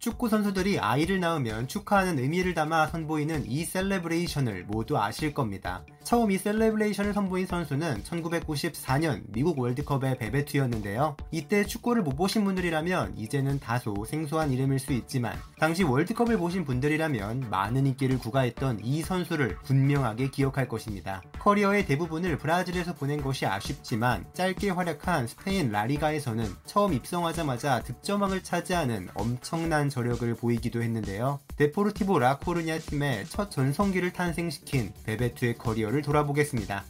축구 선수들이 아이를 낳으면 축하하는 의미를 담아 선보이는 이 celebration을 모두 아실 겁니다. 처음 이 celebration을 선보인 선수는 1994년 미국 월드컵의 베베투였는데요. 이때 축구를 못 보신 분들이라면 이제는 다소 생소한 이름일 수 있지만 당시 월드컵을 보신 분들이라면 많은 인기를 구가했던 이 선수를 분명하게 기억할 것입니다. 커리어의 대부분을 브라질에서 보낸 것이 아쉽지만 짧게 활약한 스페인 라리가에서는 처음 입성하자마자 득점왕을 차지하는 엄청난 저력을 보이기도 했는데요. 데포르티보 라코루냐 팀의 첫 전성기를 탄생시킨 베베투의 커리어를 돌아보겠습니다.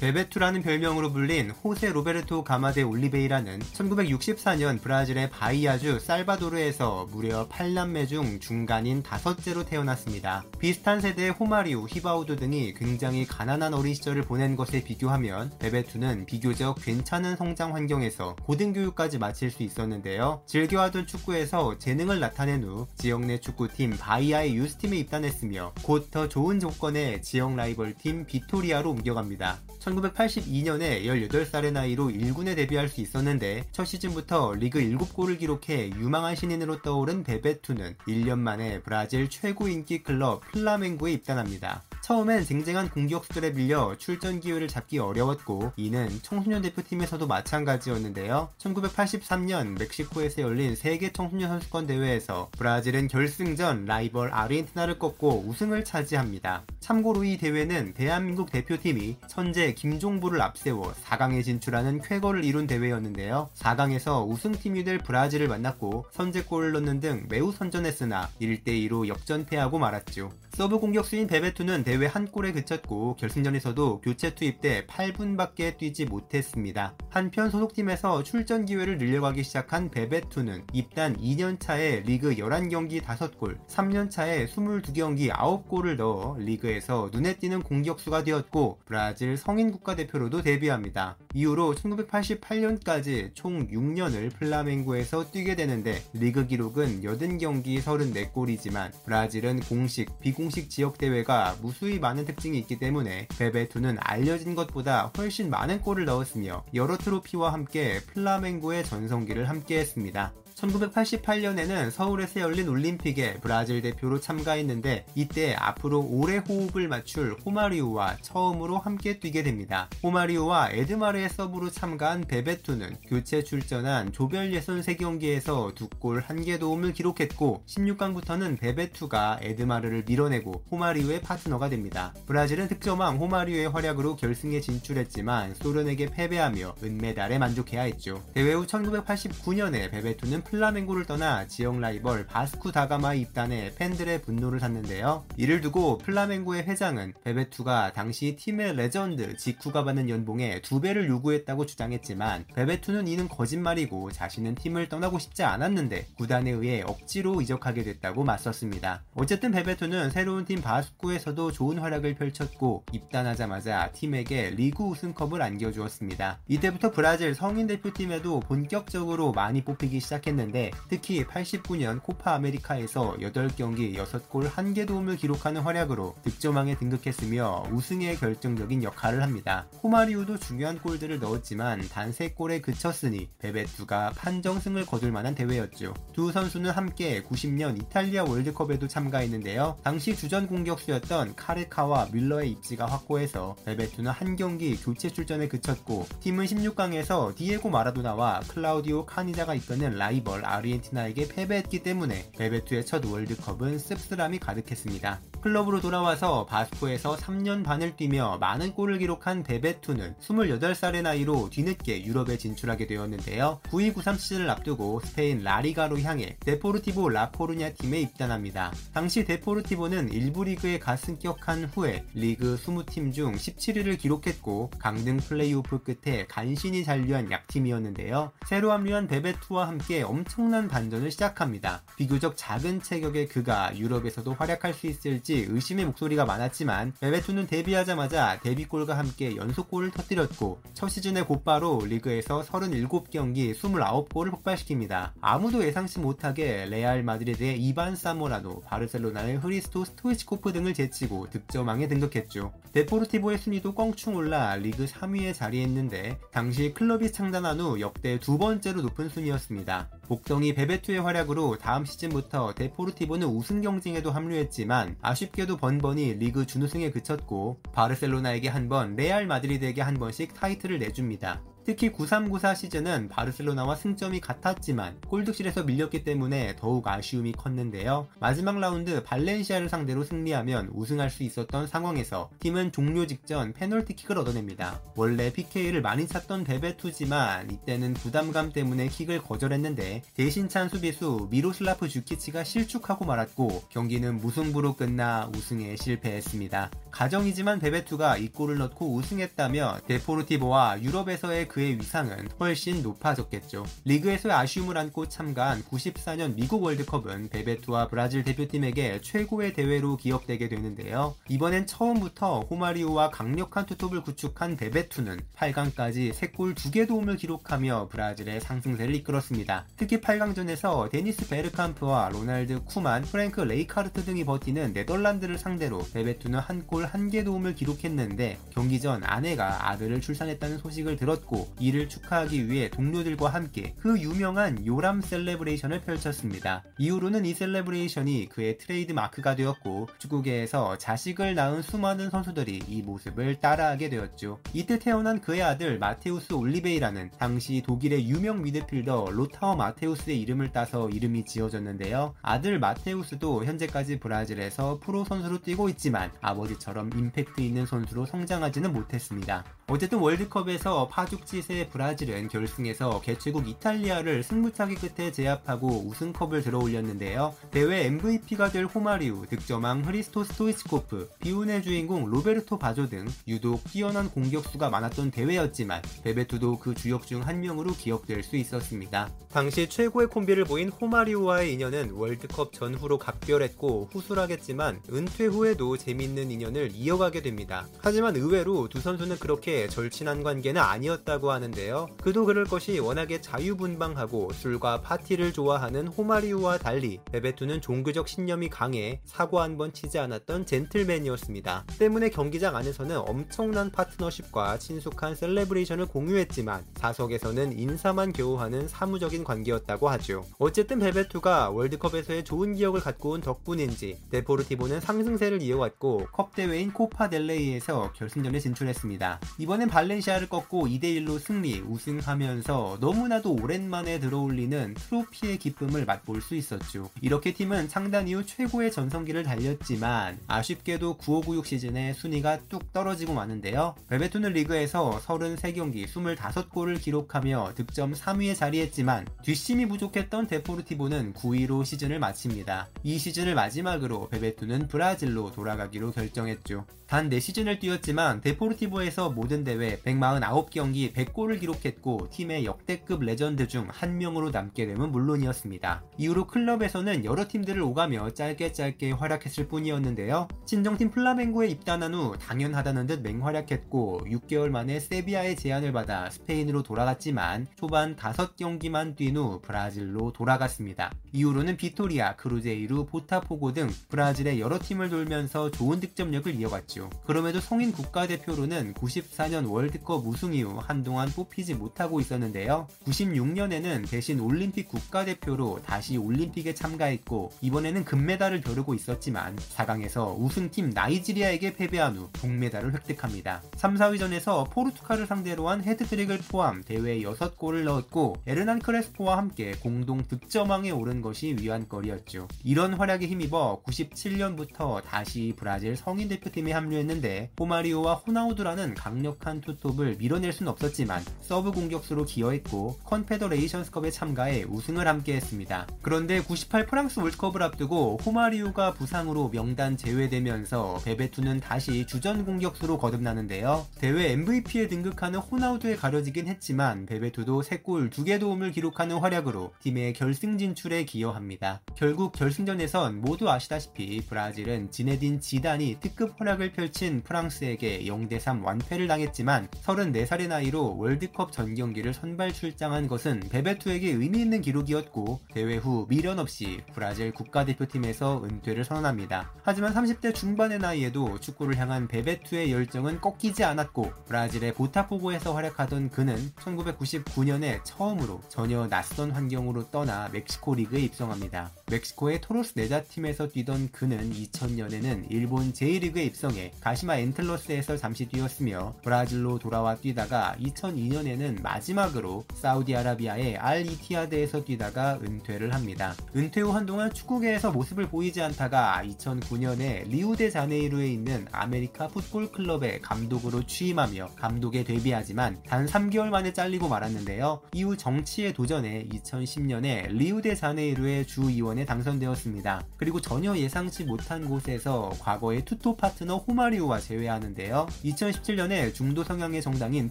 베베투라는 별명으로 불린 호세 로베르토 가마데 올리베이라는 1964년 브라질의 바이아주 살바도르에서 무려 8남매 중 중간인 다섯째로 태어났습니다. 비슷한 세대의 호마리오, 히바우도 등이 굉장히 가난한 어린 시절을 보낸 것에 비교하면 베베투는 비교적 괜찮은 성장 환경에서 고등교육까지 마칠 수 있었는데요. 즐겨하던 축구에서 재능을 나타낸 후 지역 내 축구팀 바이아의 유스팀에 입단했으며 곧 더 좋은 조건의 지역 라이벌팀 비토리아로 옮겨갑니다. 1982년에 18살의 나이로 1군에 데뷔할 수 있었는데 첫 시즌부터 리그 7골을 기록해 유망한 신인으로 떠오른 베베투는 1년 만에 브라질 최고 인기 클럽 플라멩고에 입단합니다. 처음엔 쟁쟁한 공격수들에 밀려 출전 기회를 잡기 어려웠고 이는 청소년 대표팀에서도 마찬가지였는데요. 1983년 멕시코에서 열린 세계 청소년 선수권 대회에서 브라질은 결승전 라이벌 아르헨티나를 꺾고 우승을 차지합니다. 참고로 이 대회는 대한민국 대표팀이 천재 김종부를 앞세워 4강에 진출하는 쾌거를 이룬 대회였는데요. 4강에서 우승팀이 될 브라질을 만났고 선제골을 넣는 등 매우 선전했으나 1대2로 역전패하고 말았죠. 서브 공격수인 베베투는 대회 한 골에 그쳤고 결승전에서도 교체 투입돼 8분밖에 뛰지 못했습니다. 한편 소속팀에서 출전 기회를 늘려가기 시작한 베베투는 입단 2년차에 리그 11경기 5골, 3년차에 22경기 9골을 넣어 리그에서 눈에 띄는 공격수가 되었고 브라질 성인 국가대표로도 데뷔합니다. 이후로 1988년까지 총 6년을 플라멩고에서 뛰게 되는데 리그 기록은 80경기 34골이지만 브라질은 공식, 비공식 지역 대회가 무수히 많은 특징이 있기 때문에 베베투는 알려진 것보다 훨씬 많은 골을 넣었으며 여러 트로피와 함께 플라멩고의 전성기를 함께했습니다. 1988년에는 서울에서 열린 올림픽에 브라질 대표로 참가했는데 이때 앞으로 오래 호흡을 맞출 호마리오와 처음으로 함께 뛰게 됩니다. 호마리오와 에드마르의 서브로 참가한 베베투는 교체 출전한 조별 예선 3경기에서 두골 1개 도움을 기록했고 16강부터는 베베투가 에드마르를 밀어내고 호마리오의 파트너가 됩니다. 브라질은 득점왕 호마리오의 활약으로 결승에 진출했지만 소련에게 패배하며 은메달에 만족해야 했죠. 대회 후 1989년에 베베투는 플라멩고를 떠나 지역 라이벌 바스쿠 다가마에 입단해 팬들의 분노를 샀는데요. 이를 두고 플라멩고의 회장은 베베투가 당시 팀의 레전드 지쿠가 받는 연봉의 두 배를 요구했다고 주장했지만 베베투는 이는 거짓말이고 자신은 팀을 떠나고 싶지 않았는데 구단에 의해 억지로 이적하게 됐다고 맞섰습니다. 어쨌든 베베투는 새로운 팀 바스쿠에서도 좋은 활약을 펼쳤고 입단하자마자 팀에게 리그 우승컵을 안겨주었습니다. 이때부터 브라질 성인 대표팀에도 본격적으로 많이 뽑히기 시작했는데 했는데 특히 89년 코파 아메리카에서 8경기 6골 1개 도움을 기록하는 활약으로 득점왕에 등극했으며 우승에 결정적인 역할을 합니다. 호마리우도 중요한 골들을 넣었지만 단 3골에 그쳤으니 베베투가 판정승을 거둘 만한 대회였죠. 두 선수는 함께 90년 이탈리아 월드컵에도 참가했는데요. 당시 주전 공격수였던 카레카와 뮬러의 입지가 확고해서 베베투는 한 경기 교체 출전에 그쳤고 팀은 16강에서 디에고 마라도나와 클라우디오 카니자가 이끄는 라이벌 라이벌 아르헨티나에게 패배했기 때문에 베베투의 첫 월드컵은 씁쓸함이 가득했습니다. 클럽으로 돌아와서 바스코에서 3년 반을 뛰며 많은 골을 기록한 베베투는 28살의 나이로 뒤늦게 유럽에 진출하게 되었는데요. 9293 시즌을 앞두고 스페인 라리가로 향해 데포르티보 라코루냐 팀에 입단합니다. 당시 데포르티보는 1부 리그에 갓 승격한 후에 리그 20팀 중 17위를 기록했고 강등 플레이오프 끝에 간신히 잔류한 약팀이었는데요. 새로 합류한 베베투와 함께 엄청난 반전을 시작합니다. 비교적 작은 체격의 그가 유럽에서도 활약할 수 있을지 있을지 의심의 목소리가 많았지만 베베투는 데뷔하자마자 데뷔골과 함께 연속골을 터뜨렸고 첫 시즌에 곧바로 리그에서 37경기 29골을 폭발시킵니다. 아무도 예상치 못하게 레알 마드리드의 이반 사모라노, 바르셀로나의 흐리스토 스토이치코프 등을 제치고 득점왕에 등극했죠. 데포르티보의 순위도 껑충 올라 리그 3위에 자리했는데 당시 클럽이 창단한 후 역대 두 번째로 높은 순위였습니다. 복덩이 베베투의 활약으로 다음 시즌부터 데포르티보는 우승 경쟁에도 합류했지만 아쉽게도 번번이 리그 준우승에 그쳤고 바르셀로나에게 한 번, 레알 마드리드에게 한 번씩 타이틀을 내줍니다. 특히 9394 시즌은 바르셀로나와 승점이 같았지만 골득실에서 밀렸기 때문에 더욱 아쉬움이 컸는데요. 마지막 라운드 발렌시아를 상대로 승리하면 우승할 수 있었던 상황에서 팀은 종료 직전 페널티킥을 얻어냅니다. 원래 PK를 많이 찼던 베베투지만 이때는 부담감 때문에 킥을 거절했는데 대신 찬 수비수 미로슬라프 주키치가 실축하고 말았고 경기는 무승부로 끝나 우승에 실패했습니다. 가정이지만 베베투가 이 골을 넣고 우승했다면 데포르티보와 유럽에서의 그의 위상은 훨씬 높아졌겠죠. 리그에서의 아쉬움을 안고 참가한 94년 미국 월드컵은 베베투와 브라질 대표팀에게 최고의 대회로 기억되게 되는데요. 이번엔 처음부터 호마리오와 강력한 투톱을 구축한 베베투는 8강까지 3골 2개 도움을 기록하며 브라질의 상승세를 이끌었습니다. 특히 8강전에서 데니스 베르캄프와 로날드 쿠만, 프랭크 레이카르트 등이 버티는 네덜란드를 상대로 베베투는 한 골 한 개 도움을 기록했는데 경기 전 아내가 아들을 출산했다는 소식을 들었고 이를 축하하기 위해 동료들과 함께 그 유명한 요람 celebration을 펼쳤습니다. 이후로는 이 celebration이 그의 트레이드 마크가 되었고 축구계에서 자식을 낳은 수많은 선수들이 이 모습을 따라하게 되었죠. 이때 태어난 그의 아들 마테우스 올리베이라는 당시 독일의 유명 미드필더 로타어 마테우스의 이름을 따서 이름이 지어졌는데요. 아들 마테우스도 현재까지 브라질에서 프로 선수로 뛰고 있지만 아버지처럼 임팩트 있는 선수로 성장하지는 못했습니다. 어쨌든 월드컵에서 파죽지세의 브라질은 결승에서 개최국 이탈리아를 승부차기 끝에 제압하고 우승컵을 들어올렸는데요. 대회 MVP가 될 호마리우, 득점왕 흐리스토 스토이치코프, 비운의 주인공 로베르토 바조 등 유독 뛰어난 공격수가 많았던 대회였지만 베베투도 그 주역 중 한 명으로 기억될 수 있었습니다. 당시 최고의 콤비를 보인 호마리우와의 인연은 월드컵 전후로 각별했고 후술하겠지만 은퇴 후에도 재밌는 인연을 이어가게 됩니다. 하지만 의외로 두 선수는 그렇게 절친한 관계는 아니었다고 있다고 하는데요. 그도 그럴 것이 워낙에 자유분방하고 술과 파티를 좋아하는 호마리우와 달리 베베투는 종교적 신념이 강해 사고 한 번 치지 않았던 젠틀맨이었습니다. 때문에 경기장 안에서는 엄청난 파트너십과 친숙한 celebration을 공유했지만 사석에서는 인사만 교류하는 사무적인 관계였다고 하죠. 어쨌든 베베투가 월드컵에서의 좋은 기억을 갖고 온 덕분인지 데포르티보는 상승세를 이어왔고 컵 대회인 코파 델 레이에서 결승전에 진출했습니다. 이번엔 발렌시아를 꺾고 2대1로 1로 승리, 우승하면서 너무나도 오랜만에 들어올리는 트로피의 기쁨을 맛볼 수 있었죠. 이렇게 팀은 창단 이후 최고의 전성기를 달렸지만 아쉽게도 9596 시즌에 순위가 뚝 떨어지고 마는데요. 베베토는 리그에서 33경기 25골을 기록하며 득점 3위에 자리했지만 뒷심이 부족했던 데포르티보는 9위로 시즌을 마칩니다. 이 시즌을 마지막으로 베베토는 브라질로 돌아가기로 결정했죠. 단 4시즌을 뛰었지만 데포르티보에서 모든 대회 149경기 100골을 기록했고 팀의 역대급 레전드 중 한 명으로 남게 됨은 물론이었습니다. 이후로 클럽에서는 여러 팀들을 오가며 짧게 짧게 활약했을 뿐이었는데요. 친정팀 플라멩고에 입단한 후 당연하다는 듯 맹활약했고 6개월 만에 세비야의 제안을 받아 스페인으로 돌아갔지만 초반 5경기만 뛴 후 브라질로 돌아갔습니다. 이후로는 비토리아, 크루제이루, 보타포고 등 브라질의 여러 팀을 돌면서 좋은 득점력을 이어갔죠. 그럼에도 성인 국가대표로는 94년 월드컵 우승 이후 한동안 뽑히지 못하고 있었는데요. 96년에는 대신 올림픽 국가대표로 다시 올림픽에 참가했고 이번에는 금메달을 벼르고 있었지만 4강에서 우승팀 나이지리아에게 패배한 후 동메달을 획득합니다. 3, 4위전에서 포르투갈을 상대로 한 해트트릭을 포함 대회 6골을 넣었고 에르난 크레스포와 함께 공동 득점왕에 오른 것이 위안거리였죠. 이런 활약에 힘입어 97년부터 다시 브라질 성인 대표팀에 합류 합류했는데 호마리오와 호나우두라는 강력한 투톱을 밀어낼 순 없었지만 했지만 서브 공격수로 기여했고 컨페더레이션스컵에 참가해 우승을 함께했습니다. 그런데 98 프랑스 월드컵을 앞두고 호마리우가 부상으로 명단 제외되면서 베베투는 다시 주전 공격수로 거듭나는데요. 대회 MVP에 등극하는 호나우두에 가려지긴 했지만 베베투도 3골 2개 도움을 기록하는 활약으로 팀의 결승 진출에 기여합니다. 결국 결승전에선 모두 아시다시피 브라질은 지네딘 지단이 특급 활약을 펼친 프랑스에게 0대3 완패를 당했지만 34살의 나이로 월드컵 전 경기를 선발 출장한 것은 베베투에게 의미 있는 기록이었고 대회 후 미련 없이 브라질 국가대표팀에서 은퇴를 선언합니다. 하지만 30대 중반의 나이에도 축구를 향한 베베투의 열정은 꺾이지 않았고 브라질의 보타포고에서 활약하던 그는 1999년에 처음으로 전혀 낯선 환경으로 떠나 멕시코 리그에 입성합니다. 멕시코의 토로스 네자 팀에서 뛰던 그는 2000년에는 일본 J1리그에 입성해 가시마 엔틀러스에서 잠시 뛰었으며 브라질로 돌아와 뛰다가 2002년에는 마지막으로 사우디아라비아의 알 이티아드에서 뛰다가 은퇴를 합니다. 은퇴 후 한동안 축구계에서 모습을 보이지 않다가 2009년에 리우데자네이루에 있는 아메리카 풋볼 클럽의 감독으로 취임하며 감독에 데뷔하지만 단 3개월 만에 잘리고 말았는데요. 이후 정치에 도전해 2010년에 리우데자네이루의 주의원에 당선되었습니다. 그리고 전혀 예상치 못한 곳에서 과거의 투톱 파트너 호마리우와 재회하는데요. 2017년에 중도 성향의 정당인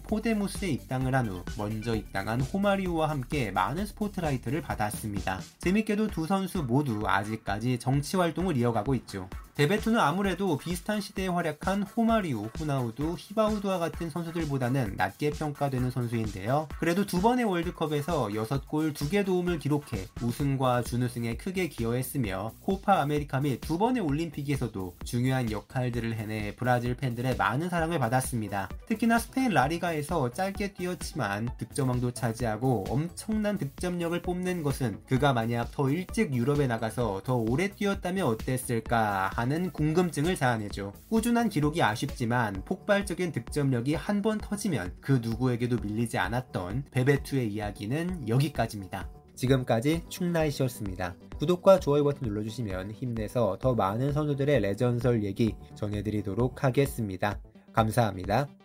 포데모스 에 입당을 한 후 먼저 입당한 호마리우와 함께 많은 스포트라이트를 받았습니다. 재밌게도 두 선수 모두 아직까지 정치 활동을 이어가고 있죠. 베베투는 아무래도 비슷한 시대에 활약한 호마리우, 호나우두, 히바우두와 같은 선수들보다는 낮게 평가되는 선수인데요. 그래도 두 번의 월드컵에서 6골 2개 도움을 기록해 우승과 준우승에 크게 기여했으며 코파 아메리카 및 두 번의 올림픽에서도 중요한 역할들을 해내 브라질 팬들의 많은 사랑을 받았습니다. 특히나 스페인 라리가에서 짧게 뛰었지만 득점왕도 차지하고 엄청난 득점력을 뽐낸 것은 그가 만약 더 일찍 유럽에 나가서 더 오래 뛰었다면 어땠을까 하는 많은 궁금증을 자아내죠. 꾸준한 기록이 아쉽지만 폭발적인 득점력이 한 번 터지면 그 누구에게도 밀리지 않았던 베베투의 이야기는 여기까지입니다. 지금까지 충나이시였습니다. 구독과 좋아요 버튼 눌러주시면 힘내서 더 많은 선수들의 레전설 얘기 전해드리도록 하겠습니다. 감사합니다.